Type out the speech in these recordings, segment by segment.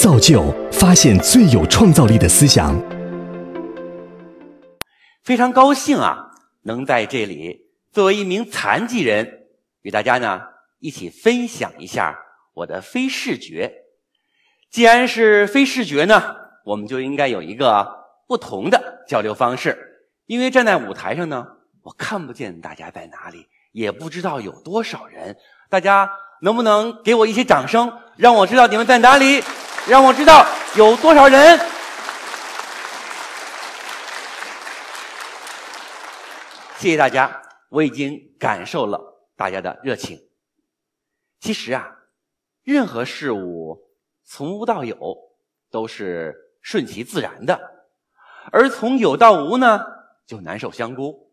造就发现最有创造力的思想。非常高兴啊，能在这里作为一名残疾人，与大家呢一起分享一下我的非视觉。既然是非视觉呢，我们就应该有一个不同的交流方式。因为站在舞台上呢，我看不见大家在哪里，也不知道有多少人。大家能不能给我一些掌声，让我知道你们在哪里，让我知道有多少人？谢谢大家，我已经感受了大家的热情。其实啊，任何事物从无到有都是顺其自然的，而从有到无呢，就难受香菇。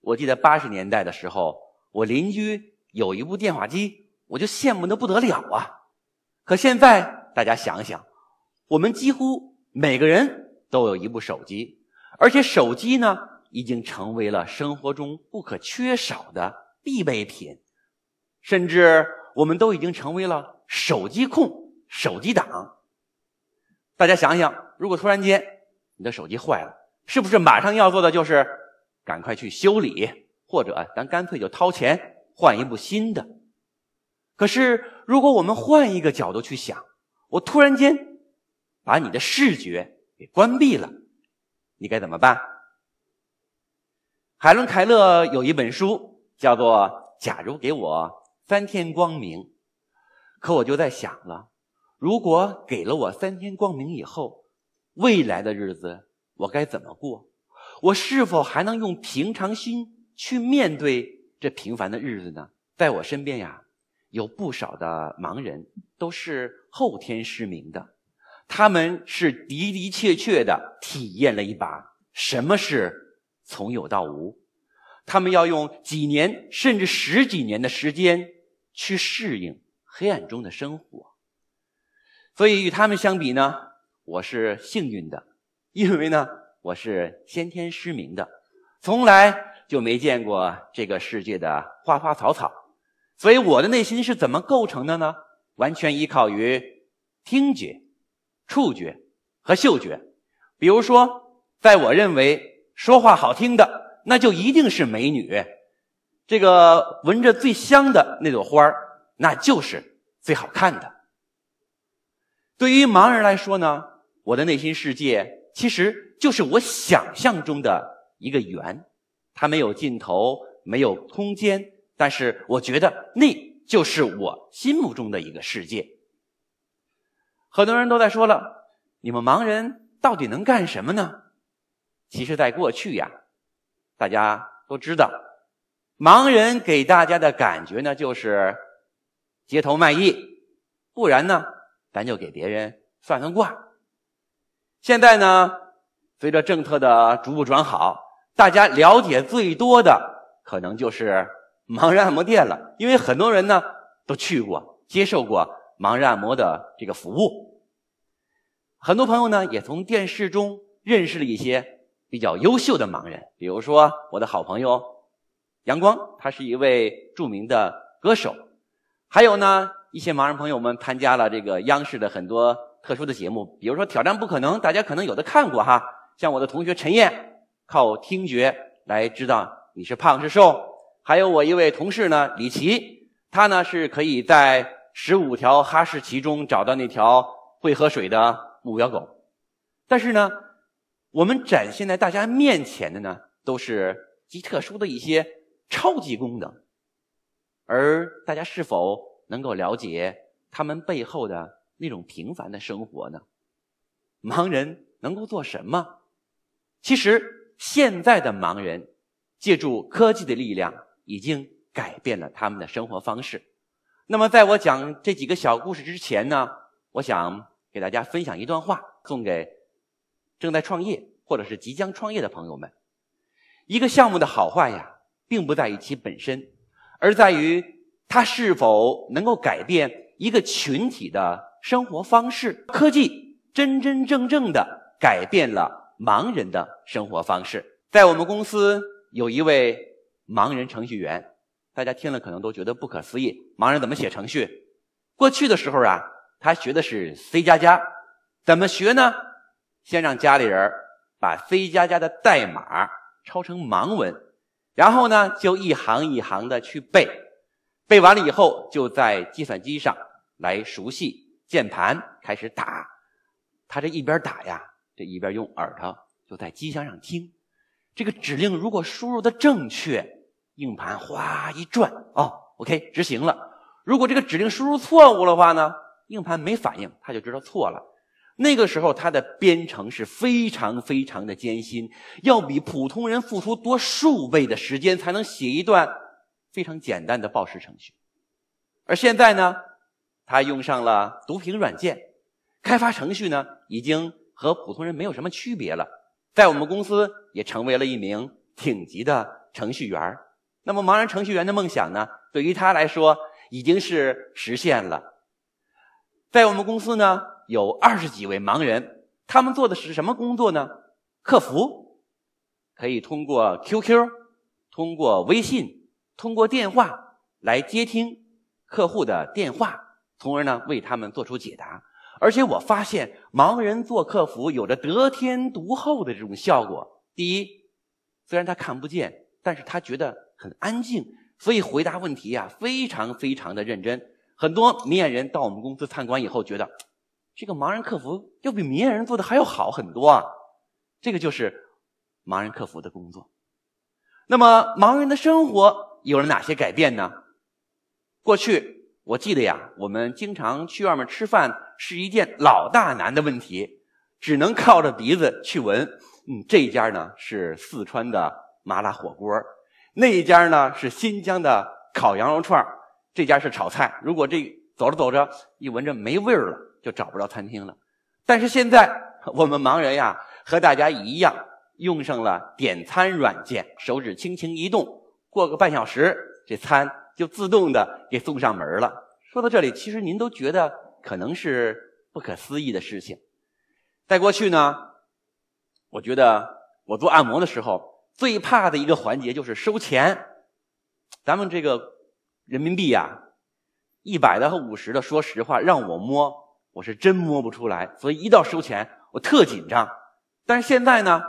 我记得八十年代的时候，我邻居有一部电话机，我就羡慕的不得了啊。可现在大家想想，我们几乎每个人都有一部手机，而且手机呢。已经成为了生活中不可缺少的必备品，甚至我们都已经成为了手机控、手机党。大家想想，如果突然间你的手机坏了，是不是马上要做的就是赶快去修理，或者咱干脆就掏钱换一部新的？可是，如果我们换一个角度去想，我突然间把你的视觉给关闭了，你该怎么办？海伦·凯勒有一本书，叫做《假如给我三天光明》。可我就在想了，如果给了我三天光明以后，未来的日子我该怎么过？我是否还能用平常心去面对这平凡的日子呢？在我身边呀，有不少的盲人都是后天失明的，他们是的的确确的体验了一把什么是。从有到无，他们要用几年甚至十几年的时间去适应黑暗中的生活。所以与他们相比呢，我是幸运的，因为呢我是先天失明的，从来就没见过这个世界的花花草草。所以我的内心是怎么构成的呢？完全依靠于听觉、触觉和嗅觉。比如说，在我认为。说话好听的，那就一定是美女；这个闻着最香的那朵花那就是最好看的。对于盲人来说呢，我的内心世界其实就是我想象中的一个圆，它没有尽头，没有空间，但是我觉得那就是我心目中的一个世界。很多人都在说了，你们盲人到底能干什么呢？其实，在过去呀，大家都知道，盲人给大家的感觉呢，就是街头卖艺，不然呢，咱就给别人算算卦。现在呢，随着政策的逐步转好，大家了解最多的可能就是盲人按摩店了，因为很多人呢都去过、接受过盲人按摩的这个服务。很多朋友呢，也从电视中认识了一些。比较优秀的盲人，比如说我的好朋友阳光，他是一位著名的歌手。还有呢，一些盲人朋友们参加了这个央视的很多特殊的节目，比如说《挑战不可能》，大家可能有的看过哈。像我的同学陈燕，靠听觉来知道你是胖是瘦。还有我一位同事呢，李琦，他呢是可以在十五条哈士奇中找到那条会喝水的目标狗。但是呢。我们展现在大家面前的呢，都是极特殊的一些超级功能，而大家是否能够了解他们背后的那种平凡的生活呢？盲人能够做什么？其实，现在的盲人借助科技的力量，已经改变了他们的生活方式。那么，在我讲这几个小故事之前呢，我想给大家分享一段话，送给。正在创业或者是即将创业的朋友们，一个项目的好坏呀，并不在于其本身，而在于它是否能够改变一个群体的生活方式。科技真真正正的改变了盲人的生活方式。在我们公司有一位盲人程序员，大家听了可能都觉得不可思议：盲人怎么写程序？过去的时候啊。他学的是 C 加加，怎么学呢？先让家里人把 C 加加的代码抄成盲文，然后呢，就一行一行的去背，背完了以后，就在计算机上来熟悉键盘，开始打。他这一边打呀，这一边用耳朵就在机箱上听。这个指令如果输入的正确，硬盘哗一转，哦，OK，执行了。如果这个指令输入错误的话呢，硬盘没反应，他就知道错了。那个时候他的编程是非常非常的艰辛，要比普通人付出多数倍的时间才能写一段非常简单的报时程序。而现在呢，他用上了读屏软件，开发程序呢，已经和普通人没有什么区别了。在我们公司也成为了一名顶级的程序员那么，盲人程序员的梦想呢，对于他来说已经是实现了。在我们公司呢，有二十几位盲人，他们做的是什么工作呢？客服，可以通过 QQ、通过微信、通过电话来接听客户的电话，从而呢为他们做出解答。而且我发现，盲人做客服有着得天独厚的这种效果。第一，虽然他看不见，但是他觉得很安静，所以回答问题呀非常非常的认真。很多明眼人到我们公司参观以后，觉得这个盲人客服要比明眼人做的还要好很多啊。这个就是盲人客服的工作。那么，盲人的生活有了哪些改变呢？过去我记得呀，我们经常去外面吃饭。是一件老大难的问题，只能靠着鼻子去闻。嗯，这一家呢是四川的麻辣火锅，那一家呢是新疆的烤羊肉串这家是炒菜。如果这走着走着一闻着没味儿了，就找不着餐厅了。但是现在我们盲人呀，和大家一样，用上了点餐软件，手指轻轻一动，过个半小时，这餐就自动的给送上门了。说到这里，其实您都觉得。可能是不可思议的事情。在过去呢，我觉得我做按摩的时候最怕的一个环节就是收钱。咱们这个人民币呀，一百的和五十的，说实话让我摸，我是真摸不出来。所以一到收钱，我特紧张。但是现在呢，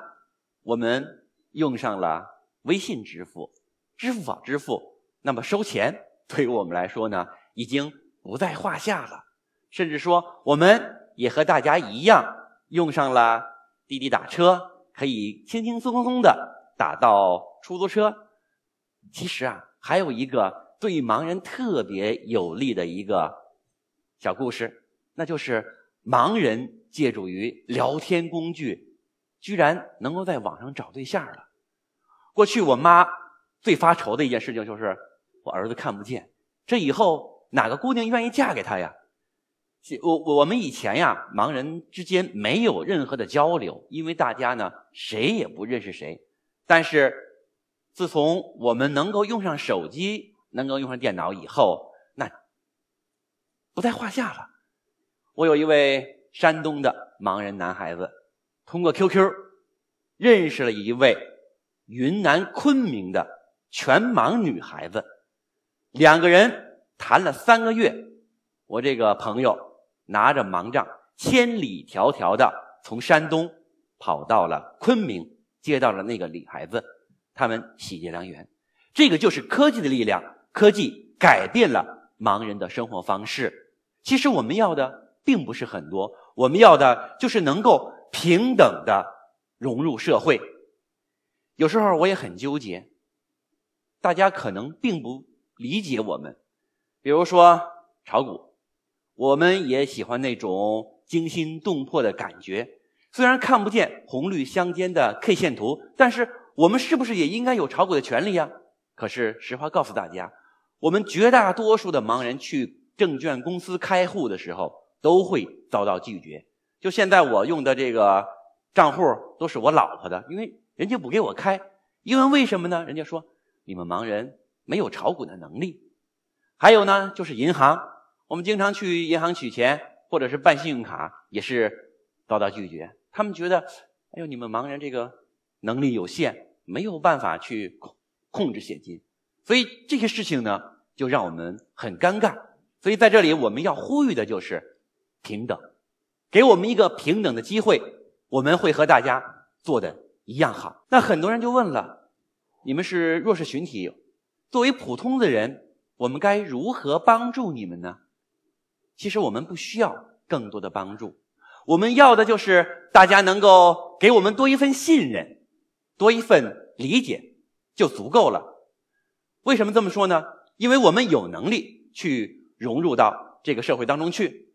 我们用上了微信支付、支付宝支付，那么收钱对于我们来说呢，已经不在话下了。甚至说，我们也和大家一样用上了滴滴打车，可以轻轻松松的打到出租车。其实啊，还有一个对盲人特别有利的一个小故事，那就是盲人借助于聊天工具，居然能够在网上找对象了。过去我妈最发愁的一件事情就是我儿子看不见，这以后哪个姑娘愿意嫁给他呀？我我们以前呀，盲人之间没有任何的交流，因为大家呢谁也不认识谁。但是自从我们能够用上手机，能够用上电脑以后，那不在话下了。我有一位山东的盲人男孩子，通过 QQ 认识了一位云南昆明的全盲女孩子，两个人谈了三个月。我这个朋友。拿着盲杖，千里迢迢的从山东跑到了昆明，接到了那个女孩子，他们喜结良缘。这个就是科技的力量，科技改变了盲人的生活方式。其实我们要的并不是很多，我们要的就是能够平等的融入社会。有时候我也很纠结，大家可能并不理解我们，比如说炒股。我们也喜欢那种惊心动魄的感觉，虽然看不见红绿相间的 K 线图，但是我们是不是也应该有炒股的权利呀？可是实话告诉大家，我们绝大多数的盲人去证券公司开户的时候都会遭到拒绝。就现在我用的这个账户都是我老婆的，因为人家不给我开，因为为什么呢？人家说你们盲人没有炒股的能力。还有呢，就是银行。我们经常去银行取钱，或者是办信用卡，也是遭到拒绝。他们觉得，哎呦，你们盲人这个能力有限，没有办法去控控制现金，所以这些事情呢，就让我们很尴尬。所以在这里，我们要呼吁的就是，平等，给我们一个平等的机会，我们会和大家做的一样好。那很多人就问了：你们是弱势群体，作为普通的人，我们该如何帮助你们呢？其实我们不需要更多的帮助，我们要的就是大家能够给我们多一份信任，多一份理解就足够了。为什么这么说呢？因为我们有能力去融入到这个社会当中去。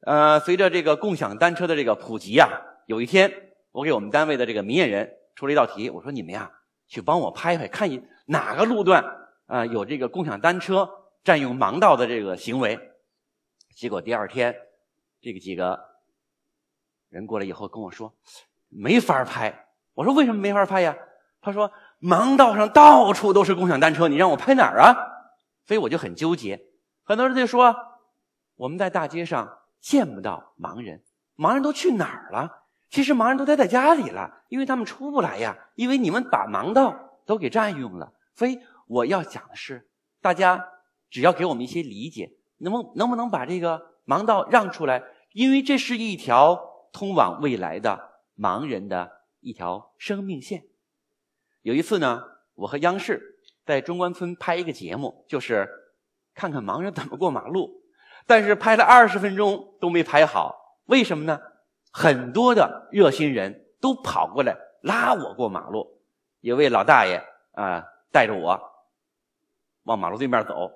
呃，随着这个共享单车的这个普及呀，有一天我给我们单位的这个明眼人出了一道题，我说你们呀去帮我拍拍，看一哪个路段啊有这个共享单车占用盲道的这个行为。结果第二天，这个几个人过来以后跟我说，没法拍。我说为什么没法拍呀？他说盲道上到处都是共享单车，你让我拍哪儿啊？所以我就很纠结。很多人就说我们在大街上见不到盲人，盲人都去哪儿了？其实盲人都待在家里了，因为他们出不来呀，因为你们把盲道都给占用了。所以我要讲的是，大家只要给我们一些理解。能不能不能把这个盲道让出来？因为这是一条通往未来的盲人的一条生命线。有一次呢，我和央视在中关村拍一个节目，就是看看盲人怎么过马路。但是拍了二十分钟都没拍好，为什么呢？很多的热心人都跑过来拉我过马路。有位老大爷啊，带着我往马路对面走。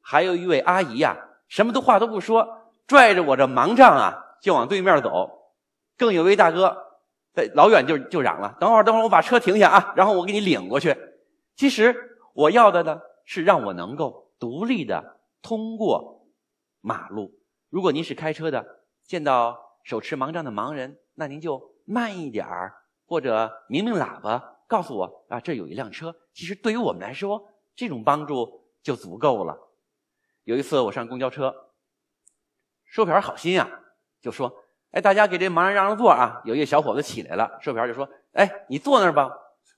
还有一位阿姨呀，什么都话都不说，拽着我这盲杖啊，就往对面走。更有位大哥在老远就就嚷了：“等会儿，等会儿，我把车停下啊，然后我给你领过去。”其实我要的呢，是让我能够独立的通过马路。如果您是开车的，见到手持盲杖的盲人，那您就慢一点儿，或者鸣鸣喇叭，告诉我啊，这有一辆车。其实对于我们来说，这种帮助就足够了。有一次我上公交车，售票员好心呀，就说：“哎，大家给这盲人让让座啊！”有一个小伙子起来了，售票员就说：“哎，你坐那儿吧。”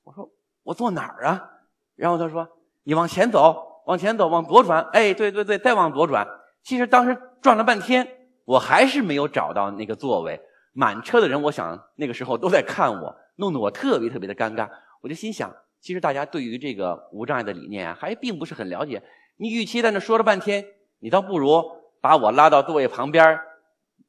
我说：“我坐哪儿啊？”然后他说：“你往前走，往前走，往左转。”哎，对对对，再往左转。其实当时转了半天，我还是没有找到那个座位。满车的人，我想那个时候都在看我，弄得我特别特别的尴尬。我就心想，其实大家对于这个无障碍的理念啊，还并不是很了解。你与其在那说了半天，你倒不如把我拉到座位旁边，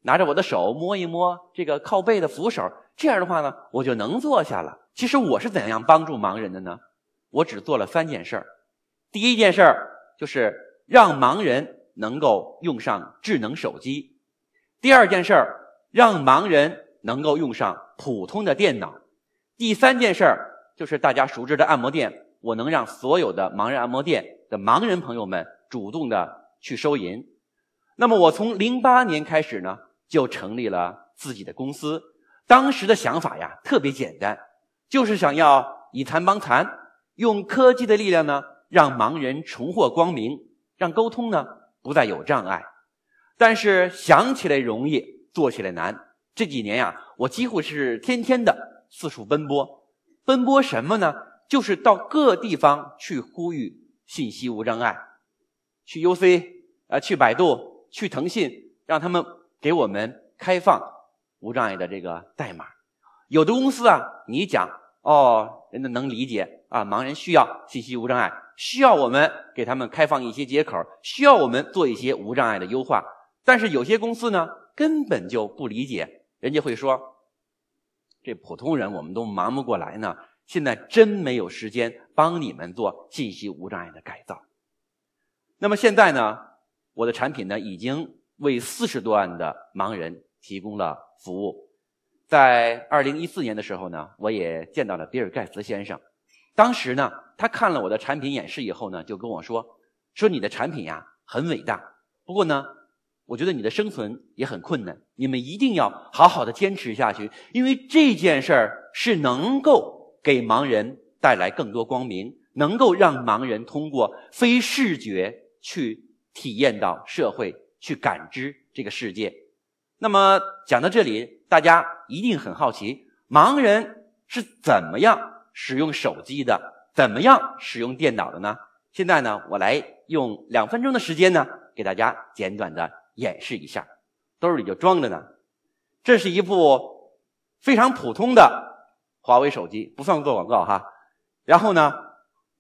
拿着我的手摸一摸这个靠背的扶手，这样的话呢，我就能坐下了。其实我是怎样帮助盲人的呢？我只做了三件事儿。第一件事儿就是让盲人能够用上智能手机；第二件事儿让盲人能够用上普通的电脑；第三件事儿就是大家熟知的按摩店，我能让所有的盲人按摩店。的盲人朋友们主动的去收银，那么我从零八年开始呢，就成立了自己的公司。当时的想法呀，特别简单，就是想要以残帮残，用科技的力量呢，让盲人重获光明，让沟通呢不再有障碍。但是想起来容易，做起来难。这几年呀，我几乎是天天的四处奔波，奔波什么呢？就是到各地方去呼吁。信息无障碍，去 UC 啊，去百度，去腾讯，让他们给我们开放无障碍的这个代码。有的公司啊，你讲哦，人家能理解啊，盲人需要信息无障碍，需要我们给他们开放一些接口，需要我们做一些无障碍的优化。但是有些公司呢，根本就不理解，人家会说，这普通人我们都忙不过来呢。现在真没有时间帮你们做信息无障碍的改造。那么现在呢，我的产品呢已经为四十多万的盲人提供了服务。在二零一四年的时候呢，我也见到了比尔盖茨先生。当时呢，他看了我的产品演示以后呢，就跟我说：“说你的产品呀很伟大，不过呢，我觉得你的生存也很困难。你们一定要好好的坚持下去，因为这件事儿是能够。”给盲人带来更多光明，能够让盲人通过非视觉去体验到社会，去感知这个世界。那么讲到这里，大家一定很好奇，盲人是怎么样使用手机的，怎么样使用电脑的呢？现在呢，我来用两分钟的时间呢，给大家简短的演示一下。兜里就装着呢。这是一部非常普通的华为手机，不算做广告哈。然后呢，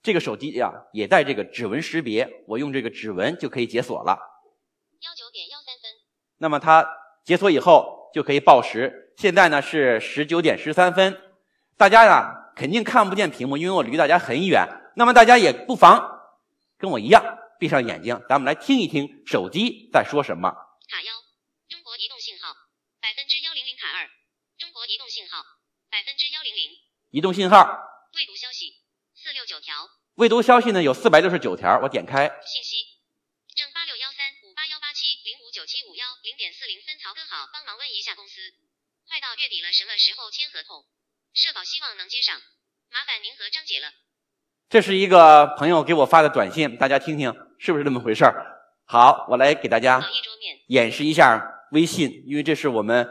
这个手机呀也带这个指纹识别，我用这个指纹就可以解锁了。幺九点幺三分。那么它解锁以后就可以报时，现在呢是十九点十三分。大家呀肯定看不见屏幕，因为我离大家很远。那么大家也不妨跟我一样闭上眼睛，咱们来听一听手机在说什么。卡幺，中国移动信号百分之幺零零卡二，中国移动信号百分之幺零零。移动信号。未读消息四六九条。未读消息呢有四百六十九条，我点开。信息正八六幺三五八幺八七零五九七五幺零点四零分，曹哥好，帮忙问一下公司，快到月底了，什么时候签合同？社保希望能接上，麻烦您和张姐了。这是一个朋友给我发的短信，大家听听是不是这么回事儿？好，我来给大家演示一下微信，因为这是我们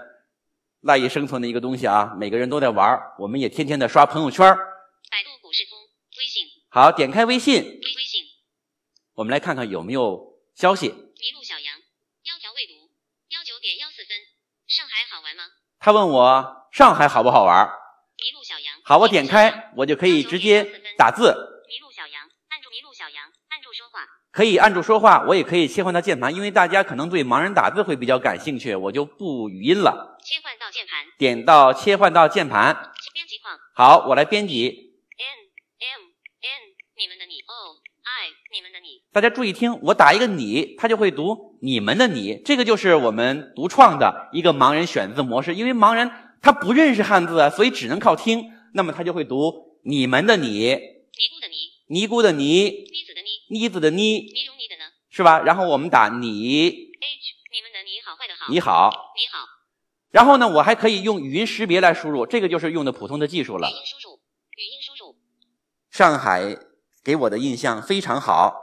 赖以生存的一个东西啊，每个人都在玩我们也天天的刷朋友圈百度股市通微信。好，点开微信。微信。我们来看看有没有消息。麋鹿小羊，幺条未读，幺九点幺四分。上海好玩吗？他问我上海好不好玩？麋鹿小羊。好，我点开，我就可以直接打字。麋鹿小羊，按住麋鹿小羊，按住说话可以按住说话，我也可以切换到键盘，因为大家可能对盲人打字会比较感兴趣，我就不语音了。点到切换到键盘。编辑框。好，我来编辑。N M N，你们的你。O I，你们的你。大家注意听，我打一个你，它就会读你们的你。这个就是我们独创的一个盲人选字模式，因为盲人他不认识汉字啊，所以只能靠听，那么他就会读你们的你。尼姑的尼。尼姑的尼。妮子的妮，你容你的呢，是吧？然后我们打你，H，你们的你好坏的好，你好，你好。然后呢，我还可以用语音识别来输入，这个就是用的普通的技术了。语音输入，语音输入。上海给我的印象非常好。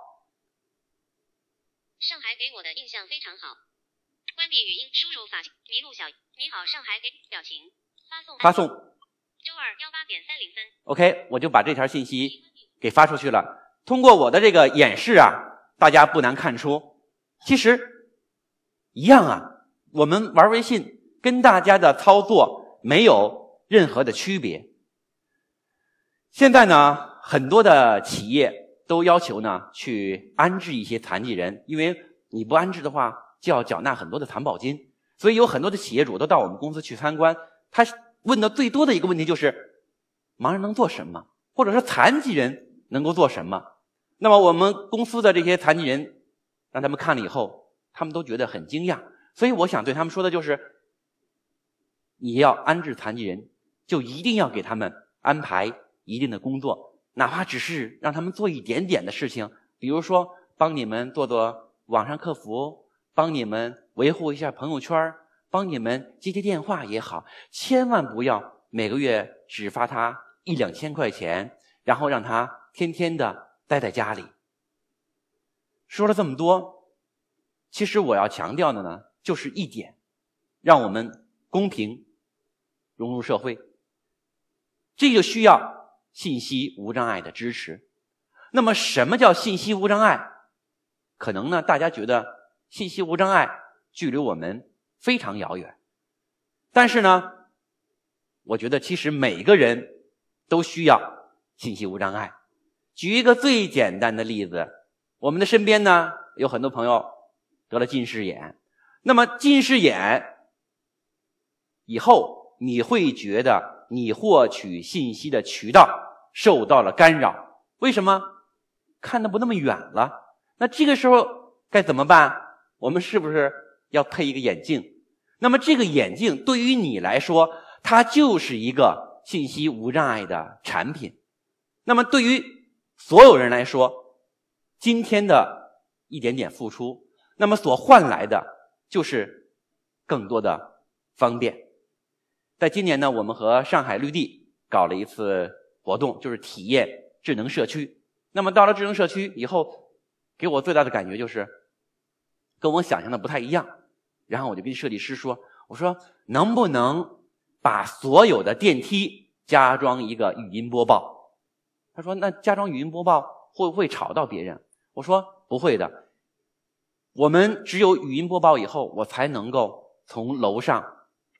上海给我的印象非常好。关闭语音输入法。麋鹿小，你好，上海给表情发送。发送。周二幺八点三零分。OK，我就把这条信息给发出去了。通过我的这个演示啊，大家不难看出，其实一样啊。我们玩微信跟大家的操作没有任何的区别。现在呢，很多的企业都要求呢去安置一些残疾人，因为你不安置的话，就要缴纳很多的残保金。所以有很多的企业主都到我们公司去参观，他问的最多的一个问题就是：盲人能做什么，或者说残疾人能够做什么？那么我们公司的这些残疾人，让他们看了以后，他们都觉得很惊讶。所以我想对他们说的就是：你要安置残疾人，就一定要给他们安排一定的工作，哪怕只是让他们做一点点的事情，比如说帮你们做做网上客服，帮你们维护一下朋友圈，帮你们接接电话也好。千万不要每个月只发他一两千块钱，然后让他天天的。待在家里，说了这么多，其实我要强调的呢，就是一点，让我们公平融入社会，这就需要信息无障碍的支持。那么，什么叫信息无障碍？可能呢，大家觉得信息无障碍距离我们非常遥远，但是呢，我觉得其实每个人都需要信息无障碍。举一个最简单的例子，我们的身边呢有很多朋友得了近视眼。那么近视眼以后，你会觉得你获取信息的渠道受到了干扰。为什么？看的不那么远了。那这个时候该怎么办？我们是不是要配一个眼镜？那么这个眼镜对于你来说，它就是一个信息无障碍的产品。那么对于所有人来说，今天的一点点付出，那么所换来的就是更多的方便。在今年呢，我们和上海绿地搞了一次活动，就是体验智能社区。那么到了智能社区以后，给我最大的感觉就是，跟我想象的不太一样。然后我就跟设计师说：“我说能不能把所有的电梯加装一个语音播报？”他说：“那加装语音播报会不会吵到别人？”我说：“不会的，我们只有语音播报以后，我才能够从楼上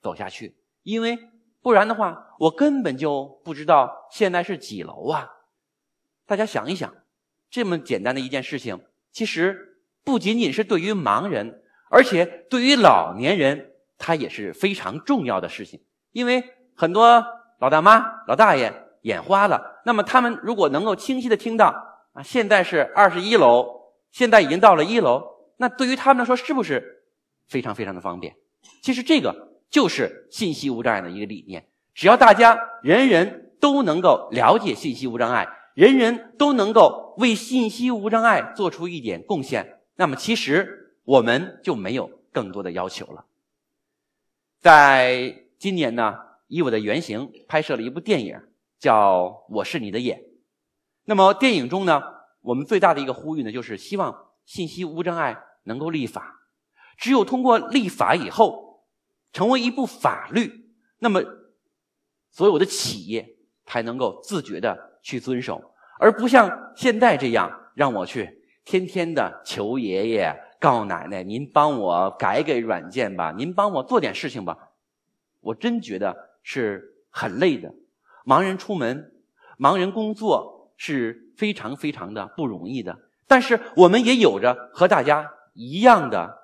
走下去，因为不然的话，我根本就不知道现在是几楼啊！大家想一想，这么简单的一件事情，其实不仅仅是对于盲人，而且对于老年人，它也是非常重要的事情。因为很多老大妈、老大爷眼花了，那么他们如果能够清晰的听到啊，现在是二十一楼，现在已经到了一楼，那对于他们来说，是不是非常非常的方便？其实这个就是信息无障碍的一个理念。只要大家人人都能够了解信息无障碍。人人都能够为信息无障碍做出一点贡献，那么其实我们就没有更多的要求了。在今年呢，以我的原型拍摄了一部电影，叫《我是你的眼》。那么电影中呢，我们最大的一个呼吁呢，就是希望信息无障碍能够立法。只有通过立法以后，成为一部法律，那么所有的企业才能够自觉的。去遵守，而不像现在这样让我去天天的求爷爷告奶奶，您帮我改改软件吧，您帮我做点事情吧。我真觉得是很累的。盲人出门，盲人工作是非常非常的不容易的。但是我们也有着和大家一样的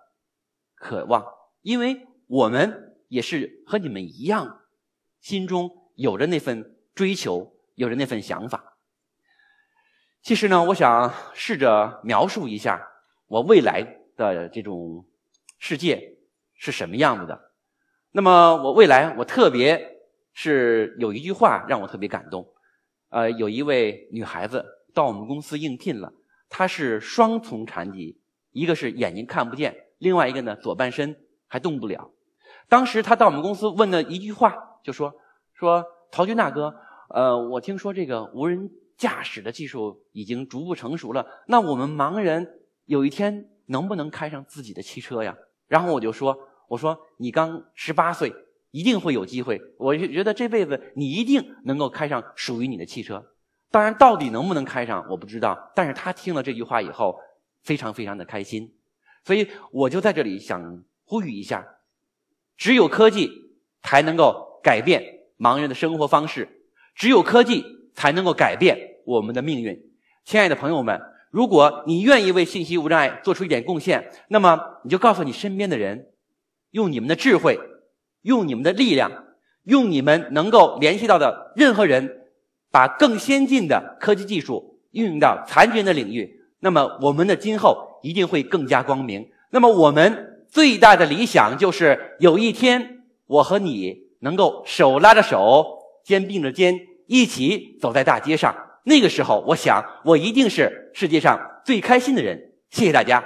渴望，因为我们也是和你们一样，心中有着那份追求。有着那份想法。其实呢，我想试着描述一下我未来的这种世界是什么样子的。那么，我未来我特别是有一句话让我特别感动。呃，有一位女孩子到我们公司应聘了，她是双重残疾，一个是眼睛看不见，另外一个呢左半身还动不了。当时他到我们公司问的一句话，就说：“说陶军大哥。”呃，我听说这个无人驾驶的技术已经逐步成熟了。那我们盲人有一天能不能开上自己的汽车呀？然后我就说：“我说你刚十八岁，一定会有机会。我就觉得这辈子你一定能够开上属于你的汽车。当然，到底能不能开上我不知道。但是他听了这句话以后，非常非常的开心。所以我就在这里想呼吁一下：只有科技才能够改变盲人的生活方式。”只有科技才能够改变我们的命运，亲爱的朋友们，如果你愿意为信息无障碍做出一点贡献，那么你就告诉你身边的人，用你们的智慧，用你们的力量，用你们能够联系到的任何人，把更先进的科技技术运用到残疾人的领域，那么我们的今后一定会更加光明。那么我们最大的理想就是有一天，我和你能够手拉着手。肩并着肩，一起走在大街上。那个时候，我想，我一定是世界上最开心的人。谢谢大家。